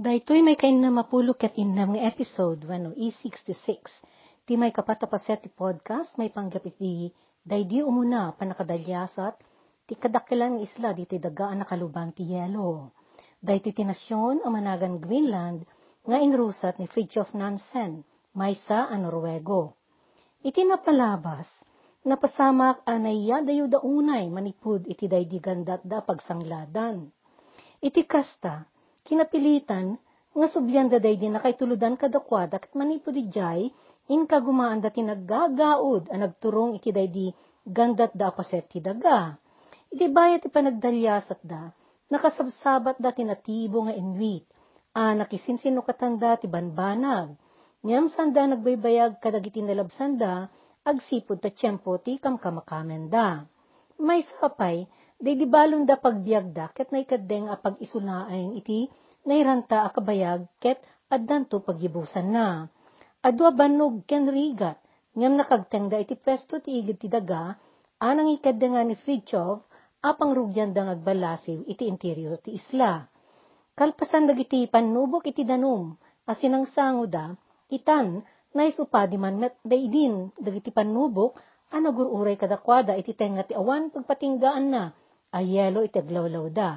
Daytoy may kain na mapulo ket innam nga episode wano E66. Ti may kapatapaset ti podcast may panggap iti daydi umuna panakadalyasat ti kadakilan isla dito dagaan nakalubang ti yelo. Daytoy ti nasyon ang managan Greenland nga inrusat ni Fridtjof Nansen maysa a Norwego. Iti napalabas napasamak anaya dayo daunay manipud iti daydi gandat da pagsangladan. Iti kasta, kinapilitan nga subyan da day din nakaituludan kadakwada kat jay in kagumaan da tinaggagaod a nagturong iti day di gandat da paset ti daga. Iti bayat ti panagdalyasat da, nakasabsabat da tinatibo nga inwit, a nakisinsino katanda ti banbanag. Ngam sanda nagbaybayag kadagiti nalabsanda, agsipod ta tiyempo ti kamkamakamen May sapay, Day di balon da pagbiag da, ket naikadeng a pag-isulaeng iti, nairanta a kabayag, ket addanto pagyibusan na. Adwa banog ken rigat, ngam nakagteng iti pesto ti igid ti daga, anang ikadeng ni Fridtjof, apang rugyan da ngagbalasiw iti interior ti isla. Kalpasan dagiti panubok iti danum, asinang sango da, itan, naisupadi man met daidin, dagiti panubok, anagururay kadakwada iti tenga ti awan pagpatinggaan na, ayelo iti aglawlaw da.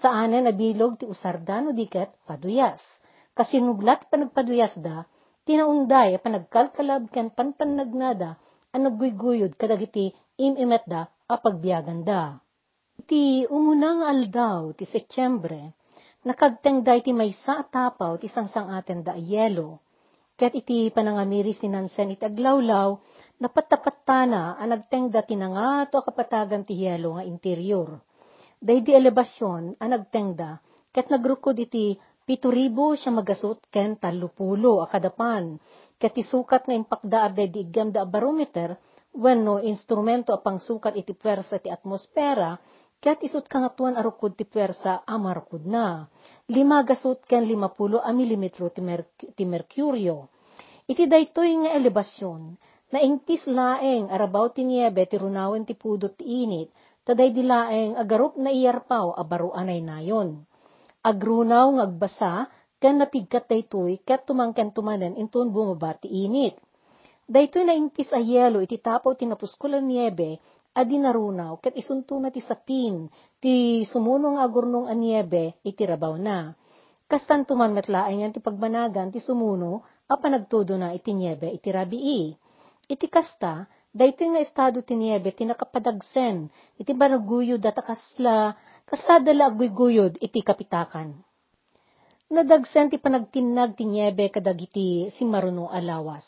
Saanen abilog ti usarda no diket paduyas. Kasinuglat panagpaduyas da, tinaunday panagkalkalab ken panpannagnada ang nagguyguyod kadagiti imimet da a pagbiyagan da. Iti umunang aldaw ti Setyembre, nakagtengday ti maysa atapaw ti sangsang aten da yelo. Ket iti panangamiris ni Nansen iti aglawlaw, napatapatana ang nagtengda tinangato kapatagan ti yelo nga interior. Day di elevasyon ang nagtengda, ket nagrukod iti pituribo siya magasot ken talupulo akadapan, ket isukat nga impakdaar day di igam da barometer, wenno instrumento apang sukat iti pwersa ti atmosfera, ket isut kangatuan arukod ti pwersa amarukod na. Lima gasot ken limapulo a milimetro ti, mer ti merkuryo. Iti daytoy nga elevasyon, Naingpis laeng arabaw ti niebe ti runawen ti pudot ti init, taday di laeng agarup na iyarpaw abaro anay nayon. Agrunaw ngagbasa, ken napigkat daytoy ket tumangken tumanen inton bumaba ti init. Daytoy naingpis a yelo iti tapaw ti napuskulan niebe, adi narunaw ket isuntuna ti sapin, ti sumunong agurnong a niebe iti rabaw na. Kastan tuman metlaeng ti pagmanagan ti sumuno, a panagtudo na iti niebe iti rabii Iti kasta, daytoy nga estado ti niebe ti nakapadagsen, iti banaguyod at kasla, kasla dala agguyod iti kapitakan. Nadagsen ti panagtinag ti niebe kadagiti si maruno alawas.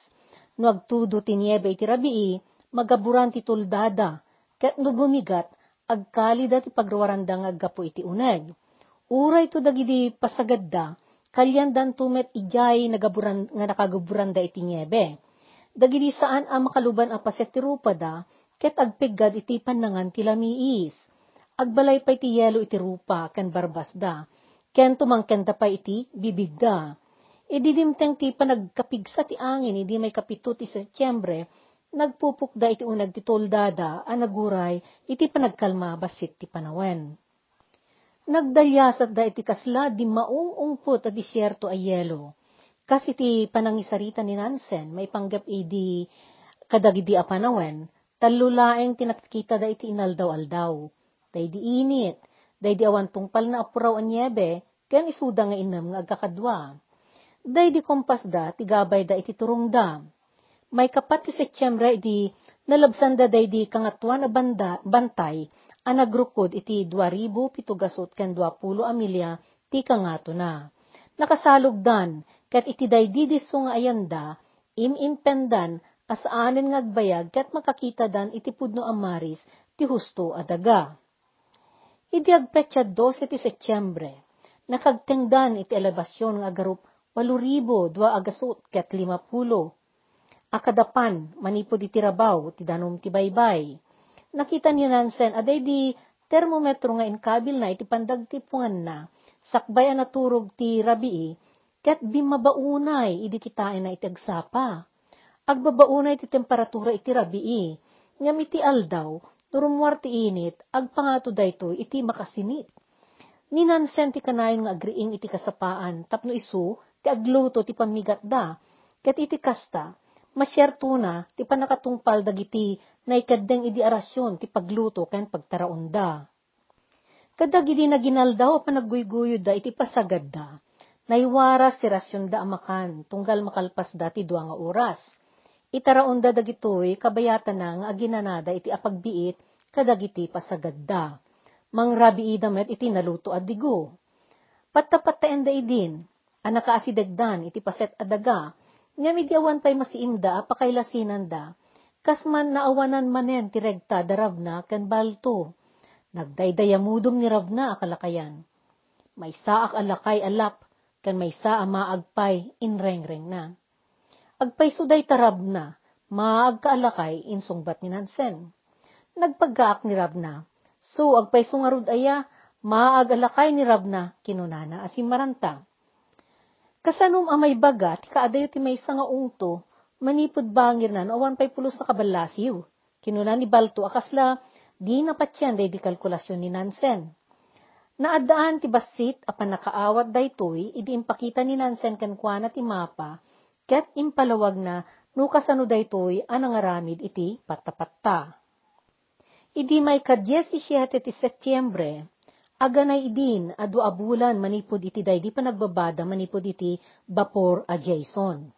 No agtudo ti niebe iti rabii, magaburan ti tuldada, ket no bumigat, agkalida ti pagruwaranda nga aggapo iti uneg. Uray to dagiti pasagadda, kalyandan tumet ijay nagaburan, nga nakagaburanda iti niebe dagiti saan a makaluban a paset ti rupada, ket agpiggad iti panangan ti lamiis. Agbalay pa iti yelo iti rupa, ken barbasda, ken tumangken da pa iti bibigda. Ididimteng ti panagkapigsa ti angin, idi may kapito ti Setyembre, nagpupukda iti unag ti toldada, anaguray, iti panagkalma basit ti panawen. Nagdalyasat da iti kasla di maung ungput a disyerto a yelo kasi ti panangisarita ni Nansen, may panggap idi kadagidi apanawen, talulaeng tinakita da iti inaldaw-aldaw. Day di init, day di awan tungpal na apuraw ang niebe, ken isuda nga inam nga agkakadwa. Day di kompas da, tigabay da iti turong da. May kapat ti Setyembre di nalabsan da day di kangatuan na banda, bantay, ang nagrukod iti 2,000 pitugasot ken 20 amilya ti kangato na. Nakasalugdan, ket iti daydidiso nga ayanda, imimpendan, asaanen ngagbayag, ket makakita dan iti pudno amaris, ti husto adaga. Idi agpetya 12 ti Setyembre, nakagtengdan iti elevasyon nga agarup 8,000 dua agasot ket 50. Akadapan, manipod iti rabaw, ti danum ti baybay. Nakita ni Nansen, aday di termometro nga inkabil na iti pandagtipungan na, sakbay na turog ti rabii, ket bimabaunay idi kitain na iti agsapa. Agbabaunay ti temperatura iti rabii, ngam iti aldaw, turumuar ti init, agpangato dayto iti makasinit. Ninansen ti kanayon nga agriing iti kasapaan, tapno isu, ti agluto ti pamigat da, ket iti kasta, masyerto na, ti panakatungpal dagiti, na ikaddeng idi arasyon, ti pagluto, ken pagtaraunda. Kadag idi naginaldaw, panagguyguyo da, iti pasagad da, naiwaras si rasyon da amakan, tunggal makalpas da ti dua nga oras. Itaraunda dagitoy, kabayatan na aginanada iti apagbiit, kadagiti pasagad da mangrabi idamet iti naluto adigo. Pattapattaen da idin, anaka asidagdan iti paset adaga, nga midyawan pa'y masiimda apakailasinan da, kasman naawanan manen ti regta daravna ken balto. Nagdaydayamudom ni Ravna akalakayan. May saak alakay alap, ken may saa maagpay inrengreng na. Agpay suday tarabna, maagkaalakay insungbat ni Nansen. Nagpaggaak ni Ravna, So, agpay sungarud aya, maagalakay ni Rabna, kinunana asim maranta. Kasanum amay baga, ti kaadayo ti may nga ungto, manipod bangir na, awan pay pulos na kabalasiw. Kinuna ni Balto, akasla, di napatyan day di kalkulasyon ni Nansen. Naadaan ti basit apan nakaawat daytoy, idi impakita ni Nansen kankwana ti mapa, ket impalawag na, no kasano daytoy anangaramid iti patapatta. Idi may ka-17 ti Setyembre, aganay idin adu abulan manipod iti daydi panagbabada manipod iti bapor a Jason.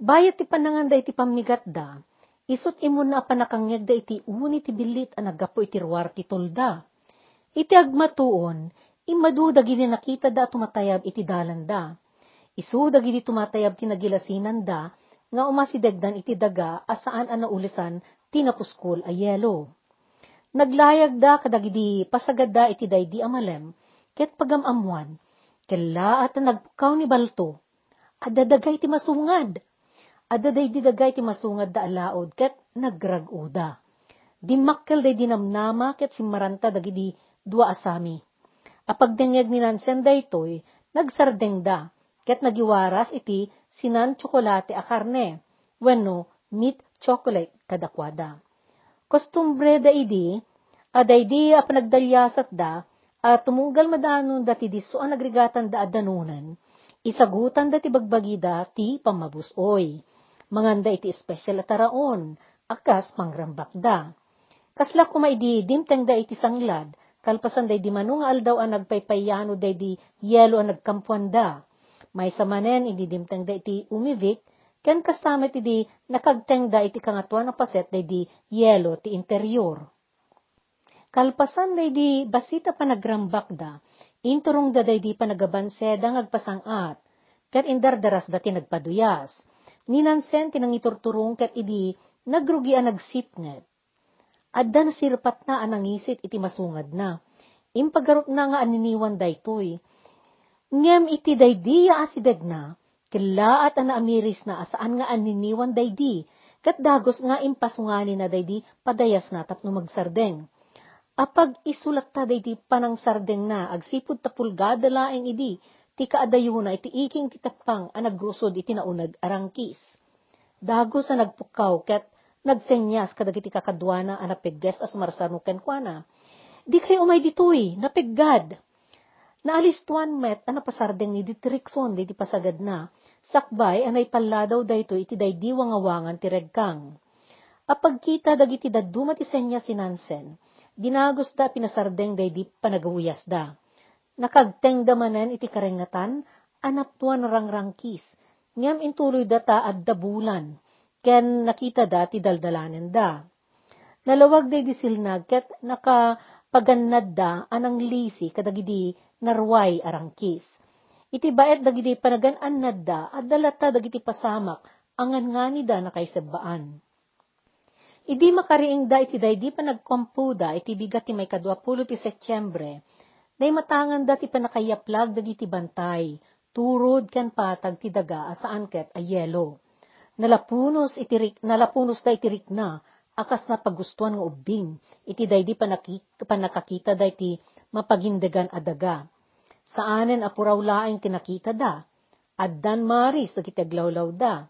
Bayat ti pananganday iti pamigat da, isot imun na panakangeg da iti uni ti bilit a naggapo iti ruwar ti tolda. Iti agmatuon, imadu dagiti nakita da tumatayab iti dalan da. Isu dagiti tumatayab ti nagilasinan da, nga umasidegdan iti daga asaan a naulisan tinapuskol a yelo. Naglayag da kadagidi pasagad da iti daydi amalem, ket pagamamuan, kella at nagpukaw ni balto, adadagay ti masungad, adaday di dagay ti masungad da alaod, ket nagraguda. Dimakkel day dinamnama, ket simaranta dagidi dua asami. Apagdengeg ni Nansen daytoy, nagsardeng da, ket nagiwaras iti sinan tsokolate a karne, wenno meat chocolate kadakwada. Kostumbre da idi, aday di a panagdalyasat da, at tumunggal madanon dati diso ang nagrigatan da adanunan, isagutan dati bagbagida ti pamabusoy. Manganda iti special ataraon, akas pangrambak da. Kasla kumaidi dimteng da iti sanglad, kalpasan day di manung aldaw ang nagpaypayano day di yelo ang nagkampuan da. May samanen hindi dimteng da iti umivik, ken kastamet iti nakagteng da iti kangatuan na paset day di yelo ti interior. Kalpasan day di basita panagrambak da, inturong da di panagabanseda ngagpasangat, ket indardaras da ti nagpaduyas. Ninansen tinangiturturong ket idi nagrugi a nagsipnget. Adda na sirpat na anangisit iti masungad na. Impagarot na nga aniniwan daytoy. Ngem iti daydiya asideg na, Kilaat ana amiris na asaan nga aniniwan daydi, kat dagos nga impasungani na daydi padayas na tapno magsardeng. Apag isulat ta daydi panang sardeng na, agsipod ta pulgada laeng idi, ti kaadayuna iti iking titapang a nagrusod iti naunag arangkis. Dagos sa nagpukaw ket nagsenyas kadagiti kakadwana a napigdes as marsanuken kuana. Di kayo umay ditoy, napiggad. Naalistuan met, ana pasardeng ni ditrikson, di pasagad na, sakbay anay palladaw dayto iti daydi wangawangan ti regkang. Apagkita dagiti daduma ti senya sinansen, dinagos da pinasardeng daydi panagawiyas da. Nakagteng da manen iti karengatan, anaptuan rangrangkis, ngam intuloy data at dabulan, ken nakita da ti daldalanen da. Nalawag day di silnag, ket nakapagannad da anang lisi kadagidi narway arangkis. Iti baet dagiti panagan-an nadda at dalata dagiti pasamak angan nga ni da na kaysabbaan. Idi makariing da iti daydi pa nagkompuda iti bigat ti may kadwapulo ti Setyembre, day matangan da ti panakayaplag dagiti bantay, turod kan patag ti daga asaan ket a yelo. Nalapunos itirik, nalapunos da itirik na, akas na pagustuhan nga ubing, iti daydi panakakita da iti mapagindegan adaga. Saanen apuraw laeng kinakita da, addan maris nagitaglawlaw da.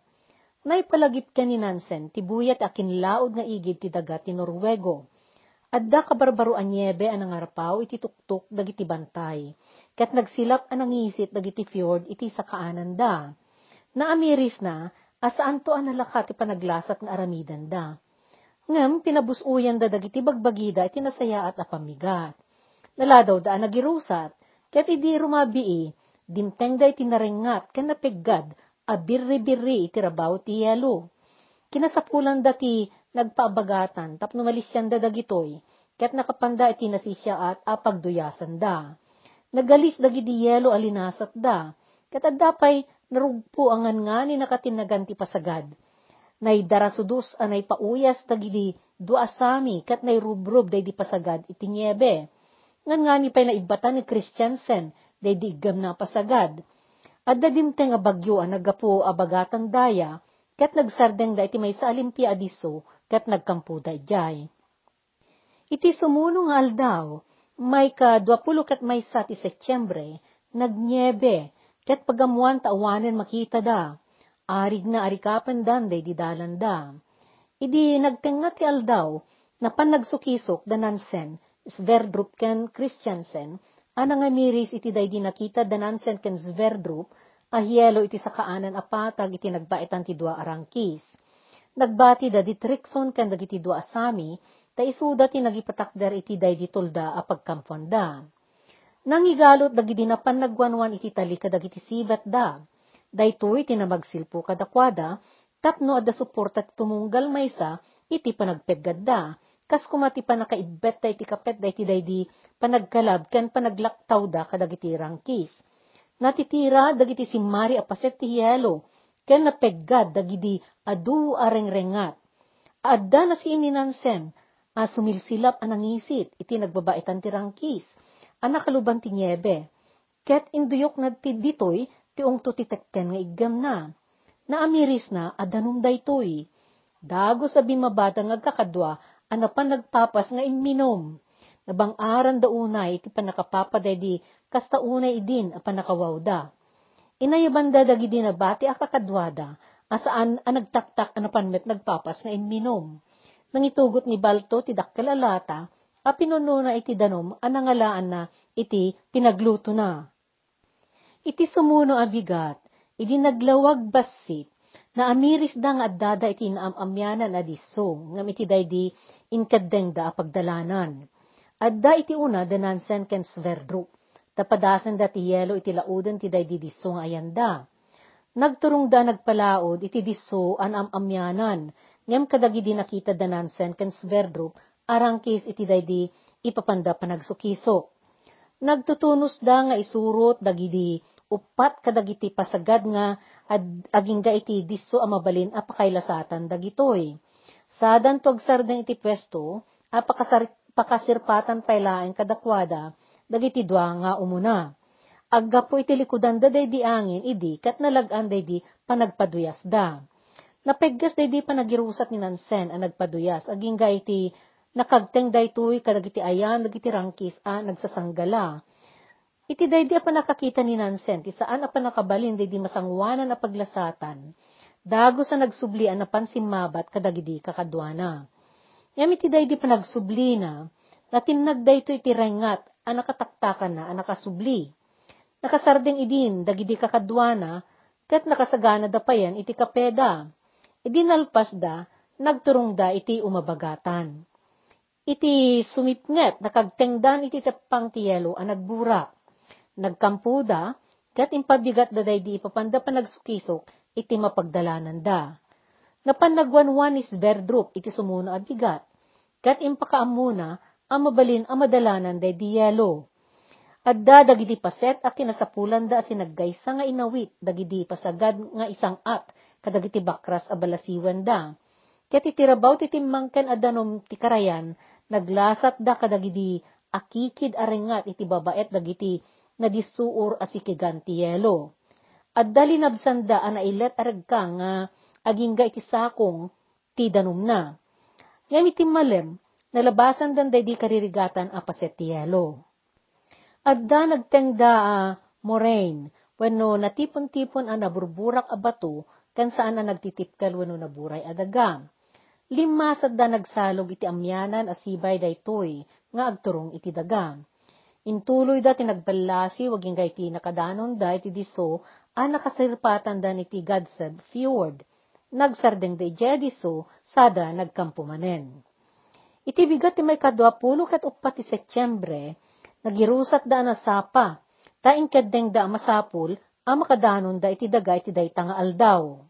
Naipalagip ka ni Nansen, tibuyat akin laod nga igid ti daga ti Norwego. Adda kabarbaro a niebe anang arapaw iti tuktok dagiti bantay. Kat nagsilap anang isit dagiti fjord iti sa kaanan da. Naamiris na, asaan to analakat ti panaglasat nga aramidan da. Ngem, pinabusuyan da dagiti bagbagida iti nasaya at apamigat. Naladaw da nagirusat, ket idi rumabii, dinteng da iti narengat, ken napeggad, abirri-birri iti rabaw ti yelo. Kinasapulan da ti nagpaabagatan, tapno malisyan da dagitoy, ket nakapanda iti nasisya at apagduyasan da. Nagalis dagiti yelo alinasat da, ket addapay narugpo angan nga ni nakatinagan ti pasagad. Nay darasudus anay pauyas dagiti duasami ket nay rubrub day di pasagad iti niebe. Ngan nga ni pay naibatan ni Christiansen day di igam na pasagad. Adda dimteng a bagyo a nagapo abagatan daya, ket nagsardeng da iti may sa alimpia adiso, ket nagkampo da ijay. Iti sumunong aldaw, may ka 20 ket may sa ti Setyembre, nagnyebe, ket pagamuan taawanen makita da, arig na arikapan dan day di dalan da. Idi nagtenga ti aldaw, na pan nagsukisok danansen, Sverdrup ken Christiansen, anang amiris iti day di nakita danansen ken Sverdrup, ahielo iti sakaanan apatag iti nagbaitan ti dua arangkis. Nagbati da di Trikson ken dagiti dua asami, ta isuda ti nagipatakder iti day di tulda a pagkamponda. Nangigalot dagiti napan nagwanwan iti tali kadagiti sibat da. Daytoy ti namagsilpo kadakwada, tapno adda suporta ti tumunggal maysa iti panagpeggad da. Kas kumati pa nakaibet da iti kapet da iti day di panagkalab ken panaglaktaw da kadagiti rangkis natitira dagiti simmari a paset ti hielo, ken napeggad dagiti adu arengrengat. Adda na si ininansen, a sumilsilap anang isit, iti nagbabaitan ti rangkis, a nakaluban ti niebe. Ket induyok na ti ditoy, ti ungto ti nga igam na. Naamiris na, adanum daytoy. Dago sa bimabata nga kakadwa, anapan nagpapas nga iminom. Nabang-aran da unay, iti panakapapaday di kasta unay idin a panakawawda. Inayabanda dagi din na bati akakadwada, asaan a nagtaktak a napanmet nagpapas na inminom. Nang itugot ni Balto ti dakkalalata, a pinuno iti danom a nangalaan na iti pinagluto na. Iti sumuno a bigat, iti naglawag basit, na amiris da nga addada iti naamamyanan a diso, ngam iti daydi inkadeng da pagdalanan. Adda iti una danansen ken sverdrup tapadasan da ti yelo iti lauden ti day didiso nga ayanda. Nagturong da nagpalaod iti diso an amamyanan, ngem kadagi di nakita danansen ken sverdrup, arangkis iti day di ipapanda panagsukisok. Nagtutunos da nga isurot dagidi upat kadagiti pasagad nga ad, agingga iti diso a mabalin a pakailasatan dagitoy. Sadan to agsardeng iti pwesto, a pakasar, pakasirpatan kadakwada, dagiti dua nga umuna. Agga po iti likudan da day di angin, idi, kat nalagan day di panagpaduyas da. Napeggas day di panagirusat ni Nansen ang nagpaduyas, aging iti nakagteng day tuy kadagiti ayan, dagiti rangkis, a nagsasanggala. Iti day di pa nakakita ni Nansen, ti saan pa nakabalin day di masangwanan na paglasatan. Dago sa nagsublian na pansimabat kadagidi kakadwana. Yam iti day di pa nagsubli na, natinag day to iti rengat, a nakataktakan na, a nakasubli. Nakasardeng idin, dagidi kakadwana, kat nakasagana da pa yan, iti kapeda. Idi nalpas da, nagturong da iti umabagatan. Iti sumipnget, nakagtengdan iti tapang tiyelo, a nagbura. Nagkampu da, kat impabigat da day di ipapanda pa nagsukisok, iti mapagdalanan da. Napanagwanwan is verdrup, iti sumuno at bigat. Kat impakaamuna, ang mabalin ang madalanan day di yelo. Adda dagidi paset a kinasapulan da sinaggaysa nga inawit dagidi pasagad nga isang at kadagiti bakras a balasiwan da. Ket itirabaw ti timmangken adanom ti karayan naglasat da kadagidi akikid arengat iti babaet dagiti nadisuur asikigan ti yelo. Da ana ilet aragka nga agingga iti sakong ti danum na. Ngam iti malem, nalabasan dan day di karirigatan a pasetielo. Adda nagtengda a moraine, wenno natipon-tipon a naburburak a bato, kan saan na nagtitipkal wenno naburay adaga. limasad da nagsalog iti amyanan asibay daytoy, nga agturong iti daga. Intuloy da tinagbalasi waging gayti nakadanon da iti diso a nakasirpatan da iti Gadseb Fjord. Nagsardeng da jediso sada nagkampumanen. Iti bigat ti may kadwapulo kat upat ti Setyembre, nagirusat da na sapa, ta inkadeng da masapul, a makadanon da iti daga iti dayta nga aldaw.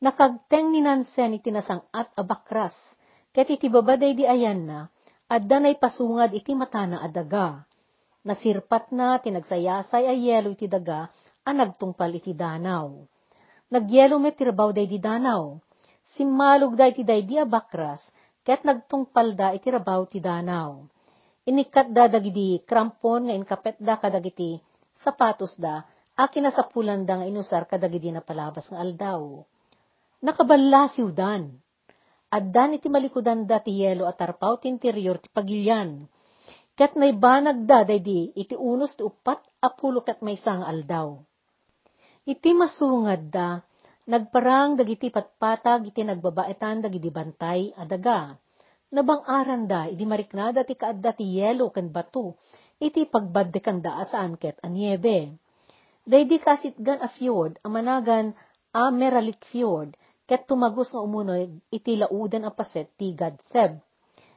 Nakagteng ni Nansen iti nasang at abakras, ket iti babaday di ayan na, adda nay pasungad iti matana adaga. Nasirpat na tinagsayasay ay yelo iti daga, a nagtungpal iti danaw. Nagyelo met tirbaw day di danaw. Simmalog da iti day di abakras, ket nagtungpal da iti rabaw ti danaw. Inikat da dagidi krampon nga inkapet da kadagiti sapatos da, akin na sapulan da nga inusar kadagidi na palabas nga aldaw nakaballa si udan. Addan iti malikudan da ti yelo at tarpaw ti interior ti pagilyan. Kat naibanag da di iti unos ti upat apulo kat may sang aldaw. Iti masungad da, nagparang dagiti patpatag iti nagbabaetan dagiti bantay adaga. Nabang-aran da, iti mariknada ti kaadda ti yelo ken batu, iti pagbaddekan da asaan ket anyebe. Daydi kasit gan a fjord, amanagan a Meralik Fjord, ket tumagos nga umuneg, iti laudan a paset ti Gadseb.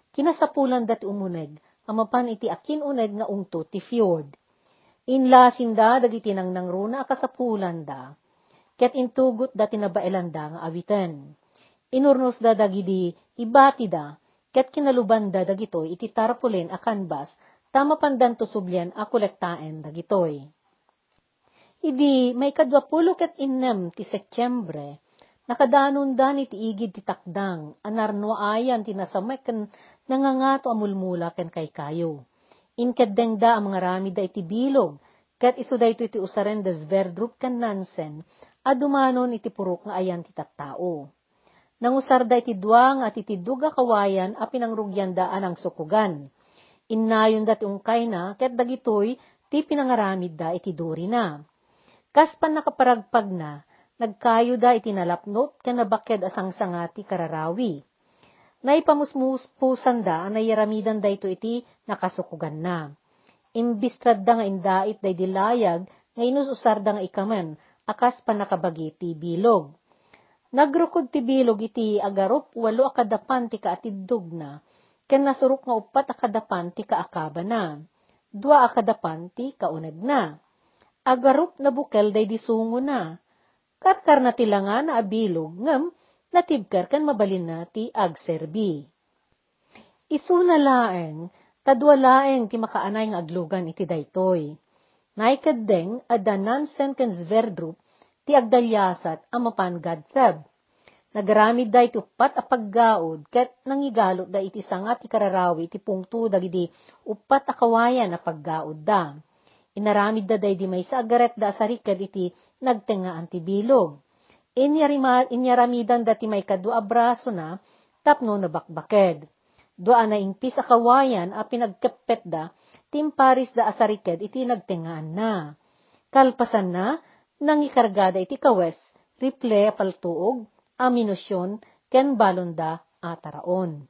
Kinasapulan dati umuneg, amapan iti akin uneg nga ungto ti fjord. Inlasin da, dagiti nang nangruna kasapulan da, ket intugot da tinabailan da nga awiten. Inurnos da dagidi, ibati da, ket kinaluban da dagitoy iti tarpulen a kanbas, tama pandan to sublyan a kolektaen dagitoy. Idi may kadwapulo ket innem ti Setyembre, Nakadanon da ni ti igid ti takdang, anarno ayan tinasamay ken nangangato amulmula ken kay kayo. Inkadeng da ang mga rami da iti bilog, ket iso da ito iti usaren des verdrup ken nansen, adumanon iti purok nga ayan ti tattao. Nangusar da iti duwang at iti duga kawayan a pinangrugyan daan ang sukugan. Innayon da ti ungkay na, ket dagitoy ti pinangaramid da iti duri na. Kaspan nakaparagpag na, nagkayo da iti nalapnot ken nabaked asang sangati kararawi. Naipamusmuspusan da nayaramidan da ito iti nakasukugan na. Imbistrad da nga indait da dilayag nga inususar da nga ikaman akas pa nakabagi ti bilog. Nagrukod ti bilog iti agarop walo akadapan ti kaatidog na, ken nasurok nga upat akadapan ti kaakaba na. Dua akadapan ti kauneg na. Agarop na bukel day disungo na Katkar na tilangan na abilog, ngam, natibkar kan mabalin na ti agserbi. Isu na laeng, tadwa laeng ti makaanay nga aglugan iti daytoy. Naikadeng, adanan sen ken zverdrup, ti agdalyasat amapan gadtheb. Nagaramid da iti upat a paggaod, ket nangigalot da iti sangat ti kararawi iti pungto dagidi upat a kawayan a paggaod da Inaramid da day di may sa agaret da sarikad iti nagtenga antibilog. Inyaramidan dati may kadu abraso na, tapno na bakbaked. Doa na impis a kawayan a pinagkepet da, timparis da asariked iti nagtengaan na. Kalpasan na, nang ikargada iti kawes, riple paltuog, aminosyon, ken balonda ataraon.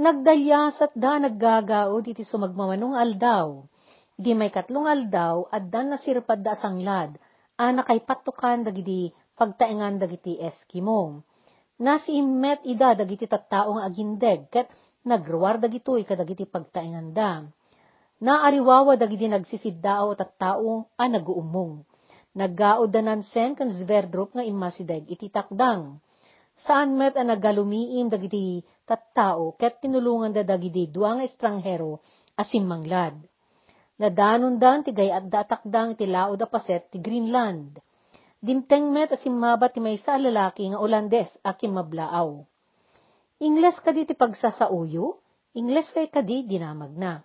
Nagdalyasat da naggagaod iti sumagmamanong aldaw, Di may katlong aldaw, addan na sirpad da sanglad, ana kay patukan dagiti pagtaengan dagiti Eskimo. Nasi immet ida dagiti tattao nga agindeg, ket nagruwar dagitoy kadagiti pagtaengan da. Naariwawa dagiti nagsisiddao tattao a naguumong. Naggaod da nansen kan zverdrop nga imasideg iti takdang. Saan met a nagalumiim dagiti tattao ket tinulungan da dagiti duang estranghero asimmanglad Nadanon dan ti gayat da atakdang ti laod a paset ti Greenland. Dimteng met asimmabat ti maysa lalaki nga Olandes akim mablaaw. Ingles kadi ti pagsasauyo, Ingles kay kadi dinamag na.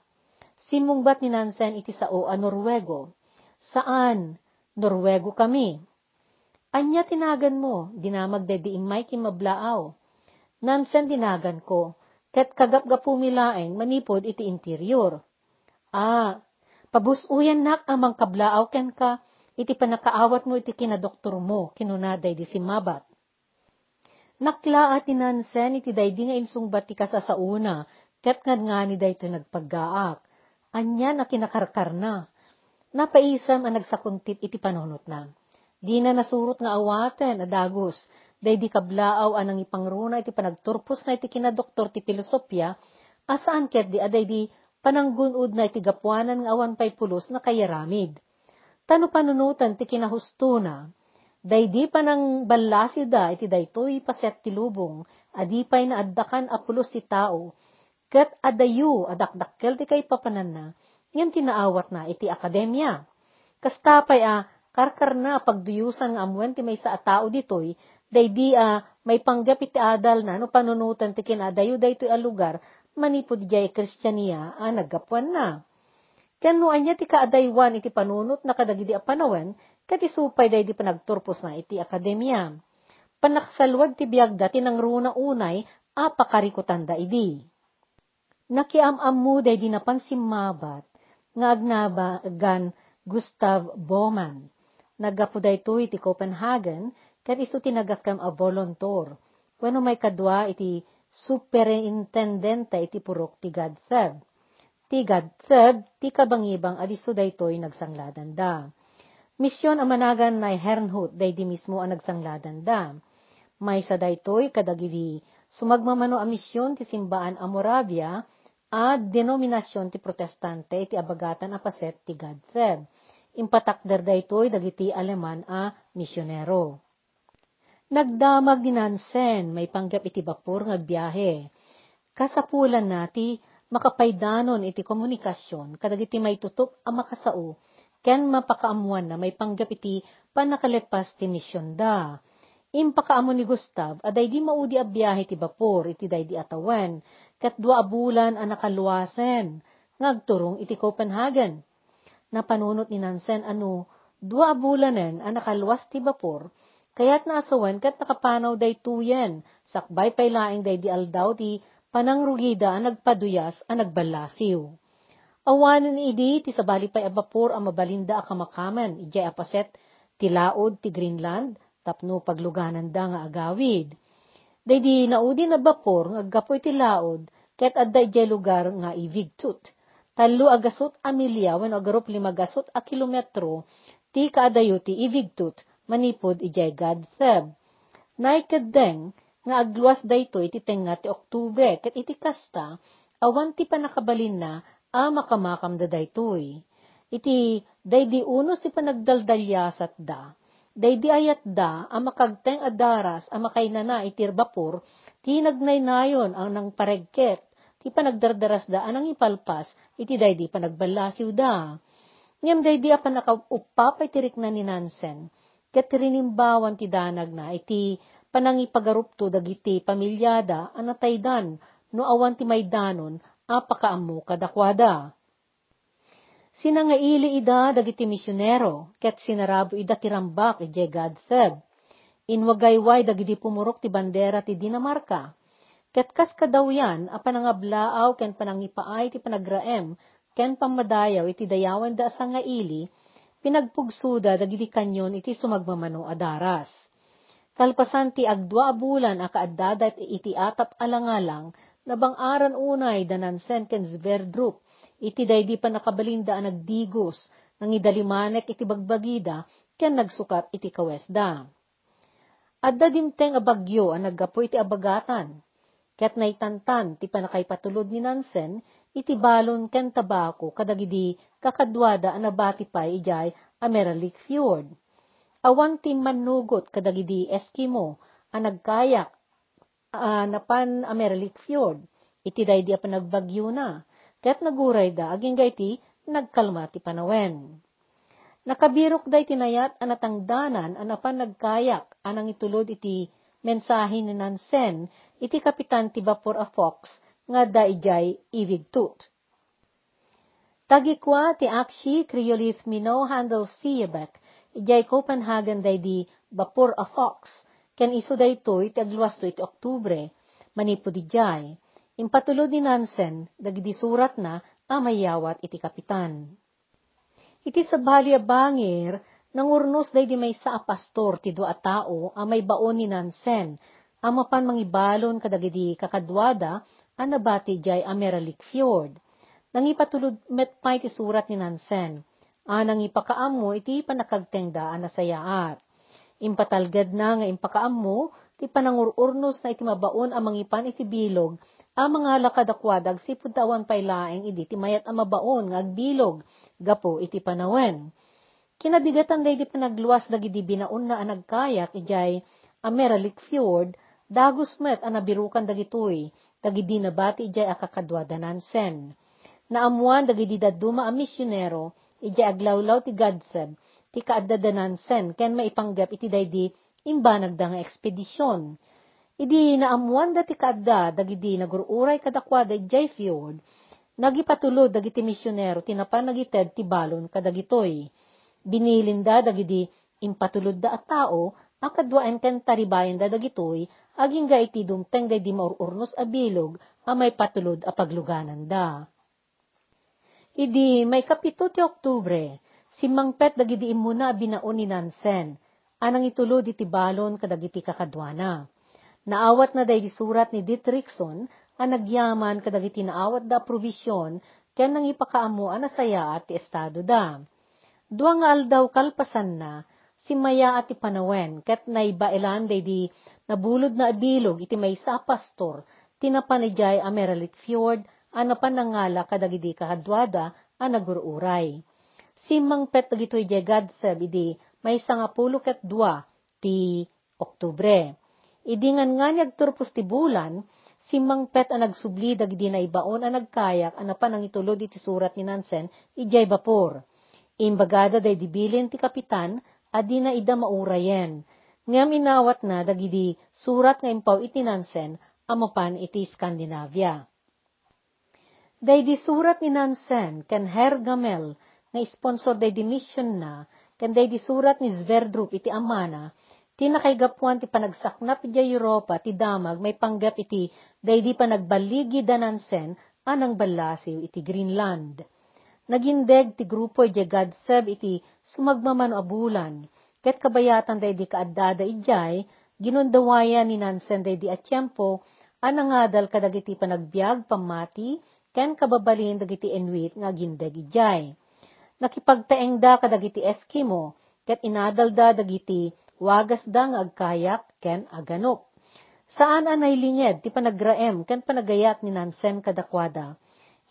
Simungbat ni Nansen iti sao a Norwego. Saan? Norwego kami. Anya tinagan mo, dinamag da di imay kimablaaw. Nansen tinagan ko, ket kagapgapu milaeng manipod iti interior. Ah, Pabusuyan nak amang kablaaw ken ka, iti panakaawat mo iti kinadoktor mo, kinunaday di simabat. Nakla at inansen iti daydi nga insungbat ti kasa sa una, ket nga nga ni dayto nagpaggaak. Anya na kinakarkar na. Napaisam ang nagsakuntit iti panunot na. Di na nasurot nga awaten, adagos, daydi kablaaw anang ipangruna iti panagturpos na iti kinadoktor ti filosofya, asaan ket di aday di pananggunod na iti gapuanan nga awan pay pulos na kayaramid. Tano panunutan ti kinahusto na, daydi pa nang balasi iti daytoy paset ti lubong, adi pay na addakan apulos ti tao, ket adayu adakdakkel ti kay papanan na, ngem tinaawat na iti akademya. Kastapay a, karkar na pagduyusan nga amwen ti may sa tao ditoy, daydi a, may panggap iti adal na, no panunutan ti kinadayo daytoy a lugar, manipod jay kristyaniya a naggapuan na. Ken no anya ti kaadaywan iti panunot na kadagidi a panawen, ket isupay day di panagturpos na iti akademya. Panaksalwag ti biyagda tinangruna unay a pakarikutan da idi. Nakiamam mo day di napansimmabat nga agnaba gan Gustav Baumann. Naggapo dayto iti Copenhagen ket isu tinagakam a voluntor. Wenno may kadwa iti superintendente iti purok ti Gadseb. Ti Gadseb, ti kabangibang adiso daytoy nagsangladan da. Misyon amanagan na Hernhut day di mismo ang nagsangladan da. May sa daytoy kadagidi sumagmamano a misyon ti simbaan a Moravia a denominasyon ti protestante iti abagatan a paset ti Gadseb. Impatakder daytoy dagiti Aleman a misyonero. Nagdamag ni Nansen, may panggap iti bapor nga biyahe. Kasapulan nati, makapaydanon iti komunikasyon, kadagiti may tutup a makasao, ken mapakaamuan na may panggap iti panakalepas ti misyon da. Impakaamo ni Gustav, aday di maudi a biyahe ti bapor, iti day di atawan, kat dua bulan a nakaluwasen, ngagturong iti Copenhagen. Napanunot ni Nansen ano, dua bulanen a nakaluwas ti bapor, Kaya't naasawan kat nakapanaw day tuyen, sakbay pay laing day di aldaw ti panangrugida ang nagpaduyas ang nagbalasiw. Awanan idi ti sabali pay abapor ang mabalinda a kamakaman, ijay apaset ti laod ti Greenland, tapno pagluganan da nga agawid. Day di naudi na bapor nga gapoy ti laod, ket adda ijay lugar nga ivigtut. Talo agasot a milya, when agarup limagasot a kilometro, ti kaadayo ti ivigtut, manipod ijay God Theb. Naikadeng, nga agluwas dayto iti tenga ti Oktubre, ket iti kasta, awan ti panakabalin na, a makamakam da daytoy. Iti, daydi unos ti panagdaldalyasat da, daydi ayat da, a makagteng adaras, a makainana itir bapur, ti nagnaynayon ang nang paregket, ti panagdardaras da anang ipalpas, iti daydi panagbalasiw da. Ngem daydi a panakaupapay tirik na ni Nansen, ket rinimbawan ti danag na iti panangipagarupto dagiti pamilyada anataydan no awan ti maydanon apakaammo kadakwada. Sinangaili ida dagiti misyonero, ket sinarabo ida tirambak ije Gadseb. Inwagayway dagiti pumurok ti bandera ti Dinamarca. Ket kas kadawyan a panangablaaw ken panangipaay ti panagraem ken pamadayaw iti dayawan da sa nga ili, pinagpugsuda dagiti kanyon iti sumagmamano adaras. Kalpasan ti agdwa bulan a kaaddadat iti atap alangalang na aran unay danansen ken Sverdrup iti daydi pa nakabalinda a nagdigos nang idalimanek iti bagbagida ken nagsukat iti kawesda. Adda dimteng a bagyo a naggapo iti abagatan, ket naitantan ti panakaypatulod ni Nansen iti balon ken tabako kadagidi kakadwada ang nabati pa ijay Ameralik Fjord. Awan ti manugot kadagidi Eskimo ang nagkayak uh, napan Ameralik Fjord. Iti day di nagbagyo na. Ket naguray da aging gayti nagkalma ti panawen. Nakabirok day tinayat ang natangdanan ang napan nagkayak anang itulod iti mensahe ni Nansen iti kapitan ti Vapor a Fox nga daijay ividtut. Tagikwa ti akshi kriyolis mino handle siyabek, ijay Copenhagen day di bapur a fox, ken iso day toy ti agluwas to iti Oktubre, manipo di jay. Impatulod ni Nansen, dagidi surat na, amayawat iti kapitan. Iti sabali a bangir, nangurnos day di may sa pastor ti do a tao, a may baon ni Nansen, amapan mangibalon kadagidi kakadwada, anabati jay Ameralik Fjord. Nangipatulod met pay ti surat ni Nansen, anang ipakaam mo iti panakagtengda anasayaat. Impatalgad na nga impakaam mo, ti panangururnos na iti mabaon ang mangipan iti bilog, ang mga lakadakwadag si puntawan paylaeng idi ti mayat ang mabaon nga agbilog, gapo iti panawen. Kinabigatan day di panagluwas dagiti binaon na anagkayak ijay Ameralik Fjord, dagos met anabirukan dagitoy, dagidi nabati ijay akakadwa danansen. Naamuan dagidi daduma a misyonero, ijay aglawlaw ti Gadseb, ti kaaddadanansen, ken maipanggap iti daydi imbanag da nga ekspedisyon Idi naamuan dati kaadda, dagidi nagururay kadakwada jay fjord, nagipatulod dagiti misyonero tinapan nagited ti balon kadagitoy. Binilinda dagidi impatulod da at tao, akadwaen ken taribayan da dagitoy, aging ga iti dumteng da di maururnos a bilog, a may patulod a pagluganan da. Idi may kapito ti Oktubre, si Mangpet dagidi imuna binaon ni Nansen, anang itulod iti balon kadagiti kakadwana. Naawat na day surat ni Dietrichson, ang nagyaman kadagiti naawat da provisyon, ken nang ipakaamo anasaya at ti estado da. Dua nga aldaw kalpasan na, si Maya at ipanawen, ket naibailan day nabulod na abilog iti may sa pastor, tinapanijay Ameralik Fjord, anapan nangala kadagidi kahadwada, ang nagururay. Si Mangpet dagitoy jay gadseb idi may sangapulo ket dua ti Oktubre. Idingan nga niya turpos ti bulan, si Mangpet ang nagsubli dagdi na ibaon ang nagkayak anapan ang itulod iti surat ni Nansen, ijay bapor. Imbagada day dibilin ti kapitan, adi na ida maurayen. Ngam inawat na dagidi surat nga impaw iti Nansen, amapan iti Skandinavia. Day di surat ni Nansen, ken Herr Gamel, nga sponsor day di mission na, ken day di surat ni Sverdrup iti amana, Tinakaygapuan ti panagsaknap iti Europa ti damag may panggap iti daydi pa nagbaligi danansen anang balasiw iti Greenland. Nagindeg ti grupo iti gadseb iti sumagmaman abulan, ket kabayatan daydi kaaddada ijay, ginundawayan ni Nansen daydi at tiyempo, anangadal kadagiti panagbiag pamati, ken kababalin dagiti enwit nga gindeg ijay. Nakipagtaengda kadagiti Eskimo, ket inadalda dagiti wagas da nga agkayak ken aganop. Saan anay linged ti panagraem ken panagayat ni Nansen kadakwada.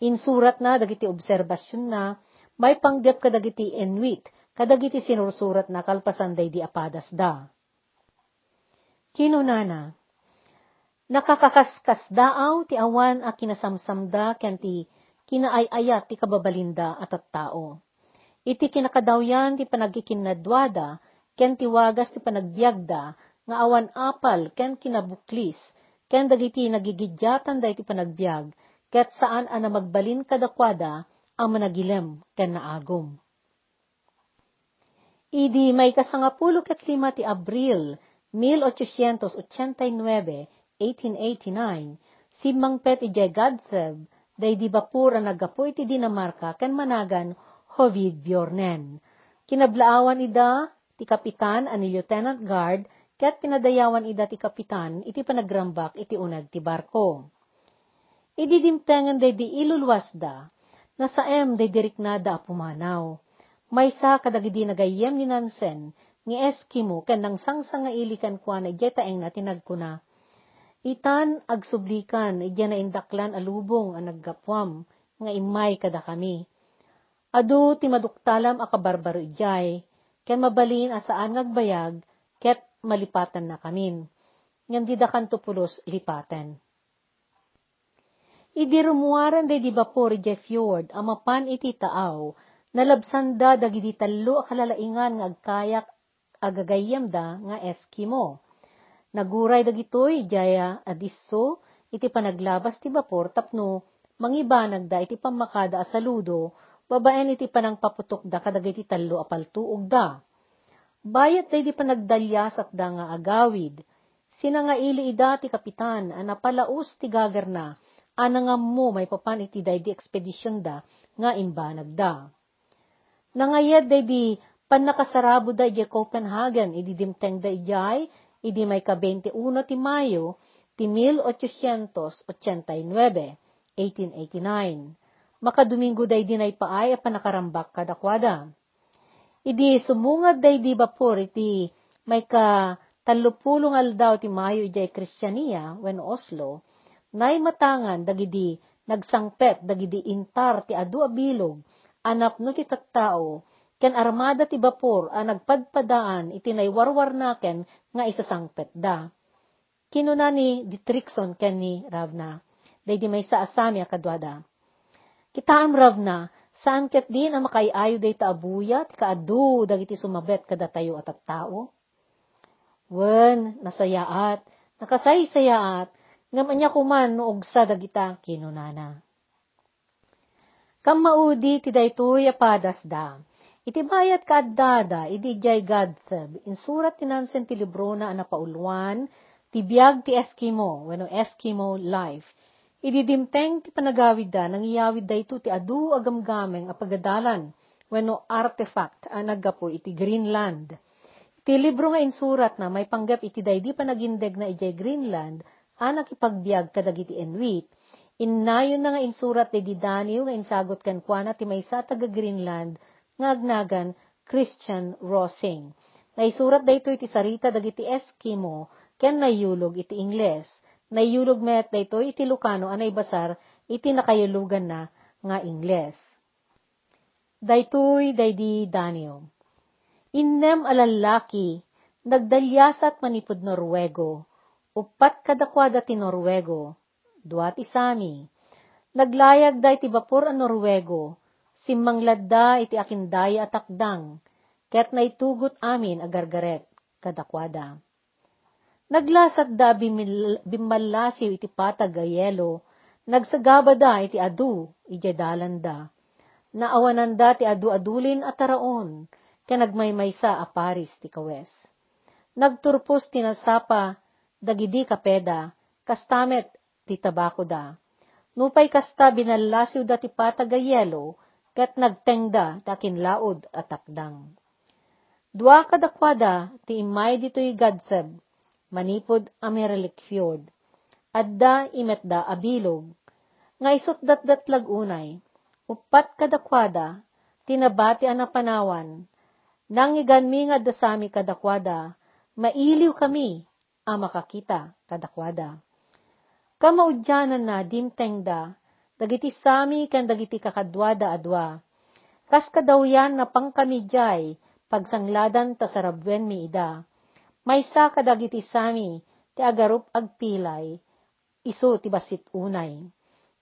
Insurat na dagiti obserbasyon na may panggap kadagiti enwit kadagiti sinursurat na kalpasan day di apadas da. Kinunana, nakakakaskas daaw ti awan a kinasamsamda ken ti kinaayayat ti kababalinda at at tao. Iti kinakadawyan ti panagikinadwada ken tiwagas ti panagbiagda, nga awan apal, ken kinabuklis, ken dagiti nagigidyatan da iti panagbiag, ket saan ana magbalin kadakwada, ang managilem ken naagom. Idi may kasangapulo ket lima ti Abril, 1889, 1889, si Mangpet ijay Gadseb, day di bapura nagapo iti Dinamarca ken managan Hovid Bjornen. Kinablaawan ida ti kapitan ani lieutenant guard, ket pinadayawan ida ti kapitan, iti panagrambak iti unag ti barko. Ididimtengan day di ilulwas da, na sa em day diriknada pumanaw. May sa kadagidi nagayem ni Nansen, ni Eskimo, ken nang sangsang nga ilikan kwa na ijetaeng na tinagkuna. Itan agsublikan, idya na indaklan alubong ang naggapwam, nga imay kada kami. Adu ti maduktalam a kabarbaro ijay, ken mabalin asaan ngagbayag, ket malipatan na kamin. Ngam di dakan tupulos lipaten. Idirumuaran day di bapor ije fjord, amapan iti taaw, nalabsanda dagiti talo akalalaingan nga agkayak agagayam da nga Eskimo. Naguray dagitoy jaya adisso iti panaglabas ti bapor tapno mangibanag da iti pamakada a saludo babaen iti panang paputok da kadagiti talo apaltuog da. Bayat day di panagdalyasat da nga agawid, sina nga ili ida ti kapitan, ana palaus ti gagarna, ana nga mo may papan iti day di ekspedisyon da, nga imbanag da. Nangayad day di panakasarabo da iti Copenhagen, ididimteng da ijay, idi may ka 21 ti Mayo, ti 1889, 1889. Makadomingo day dinay paay a panakarambak kadakwada. Idi sumungad day di bapor iti may ka talupulong aldaw ti Mayo ijay Kristiyaniya when Oslo, nay matangan dagidi nagsangpet dagidi intar ti adu abilog anap no ti tattao ken armada ti bapor a nagpadpadaan iti naywarwar naken nga isasangpet da. Kinuna ni Dietrichson ken ni Ravna, day di may sa asami kadwada. Kitaam Ravna, saan ket din ang makaiayo day taabuya, ti kaadu dagiti sumabet kada tayo at at tao? Wen, nasayaat, nakasaysayaat, ngam anya kuman noog sa dagita kinunana. Kam maudi ti daytoy apadas da, Iti bayat ka addada, iti jay gadtheb, insurat tinansen ti libro na anapauluan, ti biyag ti Eskimo, wano Eskimo life. Iti dimteng ti panagawid da, nangiyawid da ito ti adu agamgameng apagadalan, wano artifact, anagapo iti Greenland. Iti libro nga insurat na may panggap iti day di pa nagindeg na ijay Greenland, anak ipagbiag kadagiti enwit, innayon na nga insurat di didaniw nga insagot kan kuana ti may sa taga Greenland, ngagnagan Christian Rosing. Naisurat da ito iti sarita dagiti Eskimo, ken nayulog iti Ingles. Nayulog met da ito iti Lucano anay basar iti nakayulugan na nga Ingles. Daytoy daydi Danio. Innem alalaki, nagdalyasat manipod Norwego, upat kadakwada ti Norwego, duat isami. Naglayag day ti bapor a Norwego, simmangladda iti akindaya at akdang, ket naitugot amin agargaret, kadakwada. Naglasat da bimalasiw iti patag ayelo, nagsagaba da iti adu, ijadalan da. Naawanan da ti adu-adulin at taraon, ka nagmaymaysa a Paris ti kawes. Nagturpos tinasapa, dagidi kapeda, kastamet ti tabako da. Nupay kasta binalasiw da ti patag ayelo, kat nagtengda takin laod at takdang. Dua kadakwada ti imay dito'y gadseb, manipod Ameralik Fjord, adda imetda abilog, nga isot datdat lagunay, upat kadakwada, tinabati ang napanawan, nang iganmi nga dasami kadakwada, mailiw kami, a makakita kadakwada. Kamaudyanan na dimtengda, dagiti sami kan dagiti kakadwada adwa. Kas kadawyan na pangkamijay, pagsangladan ta sarabwen mi ida. Maysa kadagiti sami, ti agarup agpilay, iso ti basit unay.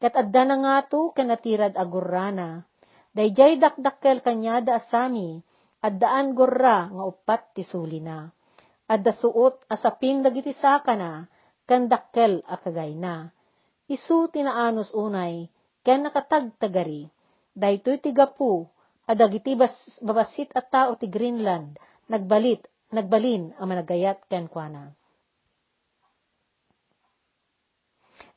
Kat adda na nga to kanatirad agurrana, dayjay dakdakkel kanyada asami, addaan gurra nga upat ti sulina. Adda suot asaping dagiti sakana, kandakkel akagay na isu tinaanos unay, ken nakatagtagari, daytoy tigapu, adagiti babasit at tao ti Greenland, nagbalit, nagbalin ang managayat ken kuana.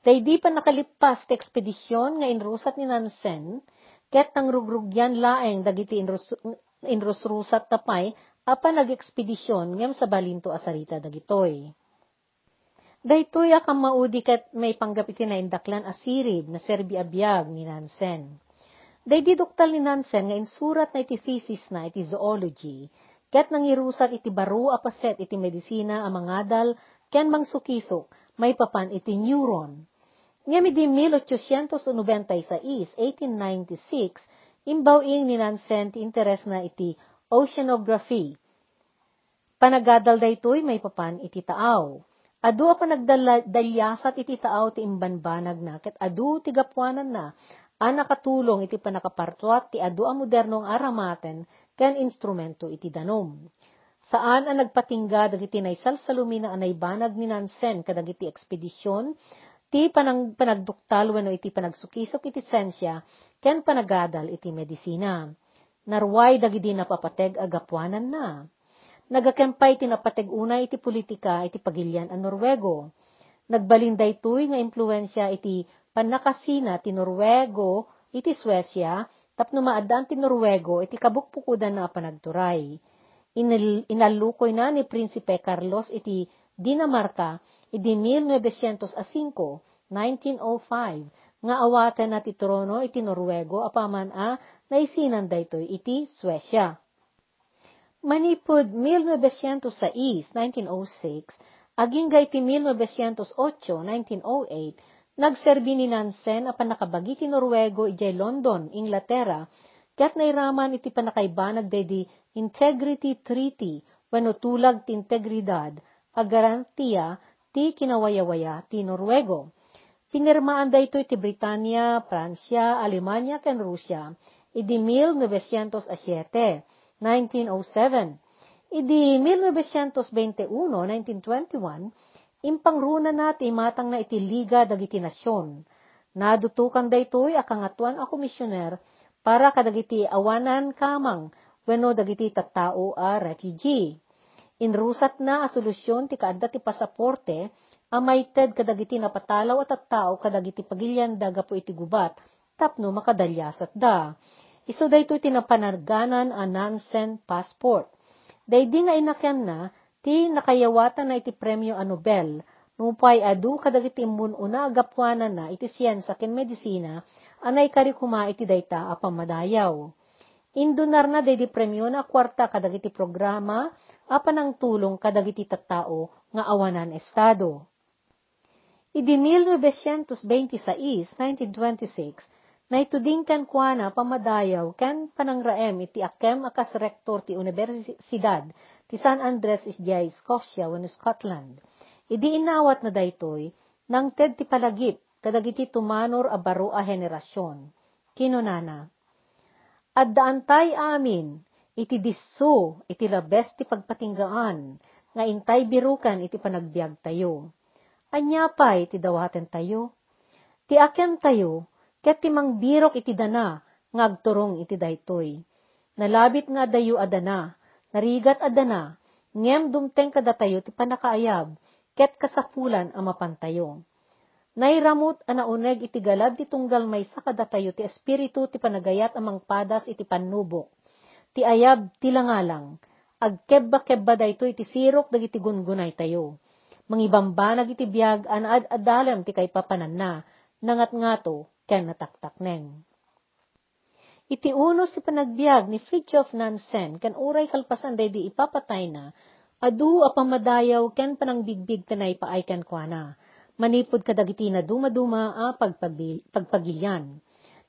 Daydi pa nakalipas ti ekspedisyon nga inrusat ni Nansen, ket nang rugrugyan laeng dagiti inrus, inrusrusat tapay, apa nag-ekspedisyon ngem sa balinto asarita dagitoy. Daytoy akang maudi kat may panggap iti na indaklan asirib na serbi abiyag ni Nansen. Daydi doktal ni Nansen nga insurat na iti thesis na iti zoology, ket nang irusat iti baro apaset iti medisina a mangadal ken mangsukisok may papan iti neuron. Ngem idi 1896, 1896, imbawing ni Nansen interes na iti oceanography. Panagadal daytoy may papan iti taaw Adu pa nagdalyasat iti taaw ti imbanbanag na, ket adu ti gapuanan na, a nakatulong iti panakapartuat ti adu a modernong aramaten ken instrumento iti danom. Saan ang nagpatingga dagiti naysalsalumina a naybanag ni Nansen kadagiti ekspedisyon, ti panang, panagduktal wano iti panagsukisok iti sensya, ken panagadal iti medisina. Narway dagiti napapateg agapuanan na Nagakempay tinapateg una iti politika iti pagilyan ang Norwego. Nagbalinday tuy nga impluensya iti panakasina ti Norwego iti Swesya tapno maadaan ti Norwego iti kabukpukudan na panagturay. Inal, inalukoy na ni Prinsipe Carlos iti Dinamarca, idi 1905, 1905, nga awaten na ti trono iti Norwego apaman a naisinan daytoy iti Swesya. Manipod 1906, 1906, aging iti 1908, 1908, nagserbi ni Nansen a panakabagi ti Norwego ijay London, Inglaterra, kat nairaman iti panakaibanag dedi Integrity Treaty wenno tulag ti integridad a ti kinawayawaya ti Norwego. Pinirmaan da ito ti Britanya, Pransya, Alemanya, ken Rusya, idi 1907, 1907. Idi 1921, 1921, impangruna na ti matang na iti Liga dagiti Nasyon. Nadutukan da ito'y akangatuan a komisyoner para kadagiti awanan kamang wenno dagiti tattao a refugee. Inrusat na a solusyon ti kaadda ti pasaporte a ted kadagiti napatalaw at tattao kadagiti pagilyan daga po iti gubat tapno makadalyasat da. Iso da ito tinapanarganan a Nansen passport. Daydi nga inakem na ti nakayawatan na iti premyo a Nobel nupay adu kadagiti una agapwanan na iti siyensa ken medisina anay karikuma iti dayta a pamadayaw. Indunar na dedi premyo na kwarta kadagiti programa apan ang tulong kadagiti tattao nga awanan estado. Idi 1926, 1926, na ituding kan kuana pamadayaw kan panangraem iti akem akas rektor ti Universidad ti San Andres isjay Scotia wenno Scotland. Idi inawat na daytoy nang ted ti palagip kadagiti tumanor a baro a henerasyon. Kinunana, Addaantay amin, iti disso, iti labes ti pagpatinggaan, nga intay birukan iti panagbiag tayo. Anya pay ti dawaten tayo. Ti aken tayo, ket ti mangbirok iti dana, nga agturong iti daytoy. Nalabit nga dayo adana, narigat adana, ngem dumteng kada tayo ti panakaayab, ket kasapulan ang mapantayo. Nairamot anauneg iti galad ti tunggal may sakadatayo ti espiritu ti panagayat amang padas iti pannubo. Ti ayab ti langalang. Agkebba-kebba dayto iti sirok dagiti gungunay tayo. Mangibambanag iti biyag anaad adalem ti kay papanan na, nangat ngato ken nataktakneng. Iti unos ti panagbiag ni Fridtjof Nansen ken uray kalpasan day di ipapatay na, adu apamadayaw ken panangbigbig kanay paay ken kuana manipod kadagiti na dumaduma a pagpagilyan.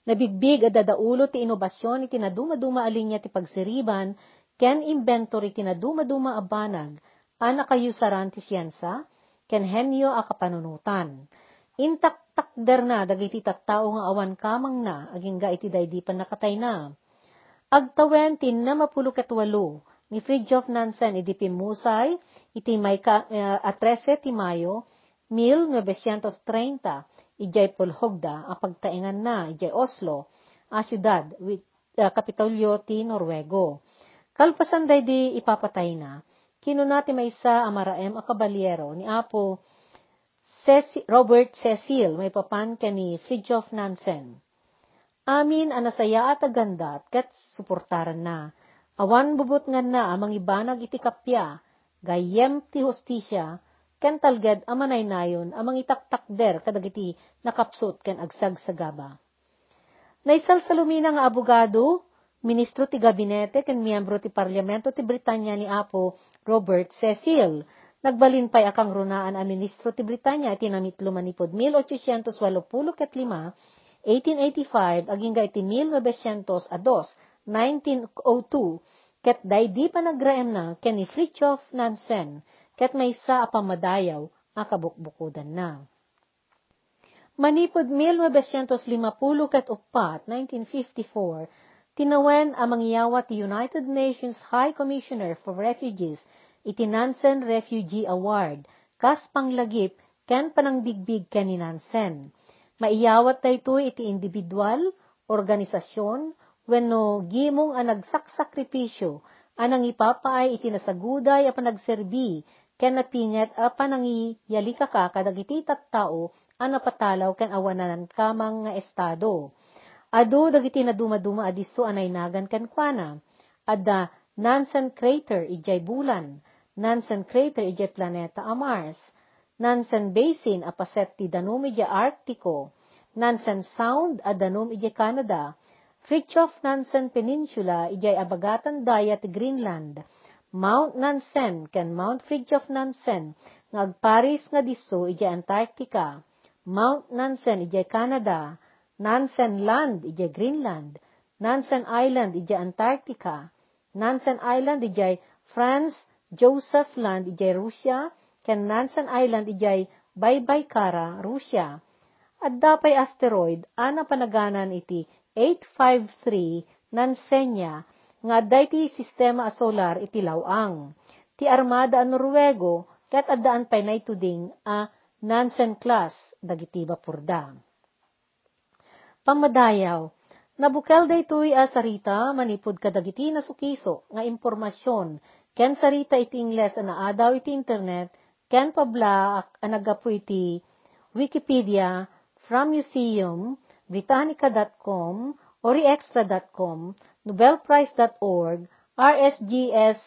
Nabigbig at dadaulo ti inobasyon iti na dumaduma alinya ti pagsiriban, ken inventory ti na dumaduma a banag, a nakayusaran ti siyensa, ken henyo a kapanunutan. Intaktakder na dagiti tattao nga awan kamang na, aging ga iti daydi pan nakatay na. Agtawen tin na mapulukat walo, ni Fridtjof Nansen iti pimusay, iti may ka, uh, a 13 ti Mayo, 1930, ijay Pulhogda, ang pagtaingan na, ijay Oslo, a syudad, with uh, Kapitolyo ti Norwego. Kalpasan day di ipapatay na, kinunati may isa amaraem a kabalyero ni Apo Ceci Robert Cecil, may papan ka ni Fridtjof Nansen. Amin anasaya at aganda at kat suportaran na. Awan bubut nga na amang ibanag iti kapya, gayem ti hostisya, ken talged amanay nayon amang itaktakder kadagiti nakapsot ken agsag sa gaba. Naisal sa lumina nga abogado, ministro ti gabinete ken miyembro ti parlamento ti Britanya ni Apo Robert Cecil. Nagbalin pay akang runaan a ministro ti Britanya iti namitlo manipod 1885 ket 5, 1885 aging iti 1902, 1902 ket daydi pa nagraem na ken ni Fridtjof Nansen ket may sa apamadayaw akabukbukudan na. Manipod 1950 ket upat, 1954, tinawen ang mangyawa ti United Nations High Commissioner for Refugees iti Nansen Refugee Award, kas panglagip ken panangbigbig ken ni Nansen. Maiyawat dayto iti individual, organisasyon, wenno gimong ang nagsaksakripisyo anang ipapaay iti nasaguday a panagserbi ken napinget a panangi yalika ka kadagiti tattao a napatalaw ken awanan kamang nga estado. Adu dagiti na dumaduma adiso anay nagan ken kuana. Adda Nansen crater ijay bulan. Nansen crater ije planeta a Mars. Nansen basin a paset ti danum ije Arctico. Nansen Sound a danum ije Canada. Fridtjof Nansen Peninsula ije abagatan daya ti Greenland. Mount Nansen ken Mount Fridtjof Nansen ngagparis nga disso ije Antarctica. Mount Nansen ije Canada. Nansen Land ije Greenland. Nansen Island ije Antarctica. Nansen Island ije France, Joseph Land ijay Russia, ken Nansen Island ijay Baybaykara, Russia. At dapay asteroid, ana panaganan iti 853 Nansenya, nga dayti sistema solar iti lawang. Ti armada a Norwego, ket addaan pay na ituding a Nansen class, dagiti bapurda. Pamadayaw, nabukel daytoy a sarita manipod kadagiti nasukiso nga impormasyon ken sarita iti Ingles ana adaw iti internet, ken pabla anagapu iti Wikipedia from Museum, Britannica.com, oriextra.com, nobelprize.org, rsgs.org,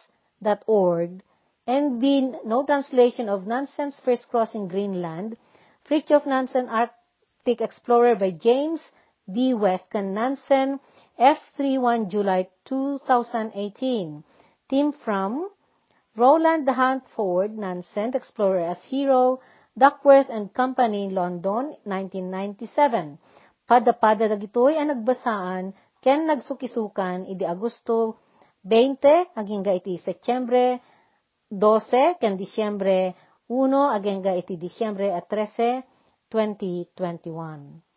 NB No Translation of Nansen's First Crossing Greenland, Fridtjof Nansen Arctic Explorer by James D. West, kan Nansen, F31 July 2018. Team from Roland Huntford Nansen, Explorer as Hero, Duckworth and Company, London, 1997. Pada-pada dagitoy ang nagbasaan, ken nagsukisukan, idi Agosto 20, aging iti Setyembre 12, ken Disyembre 1, aging iti Disyembre 13, 2021.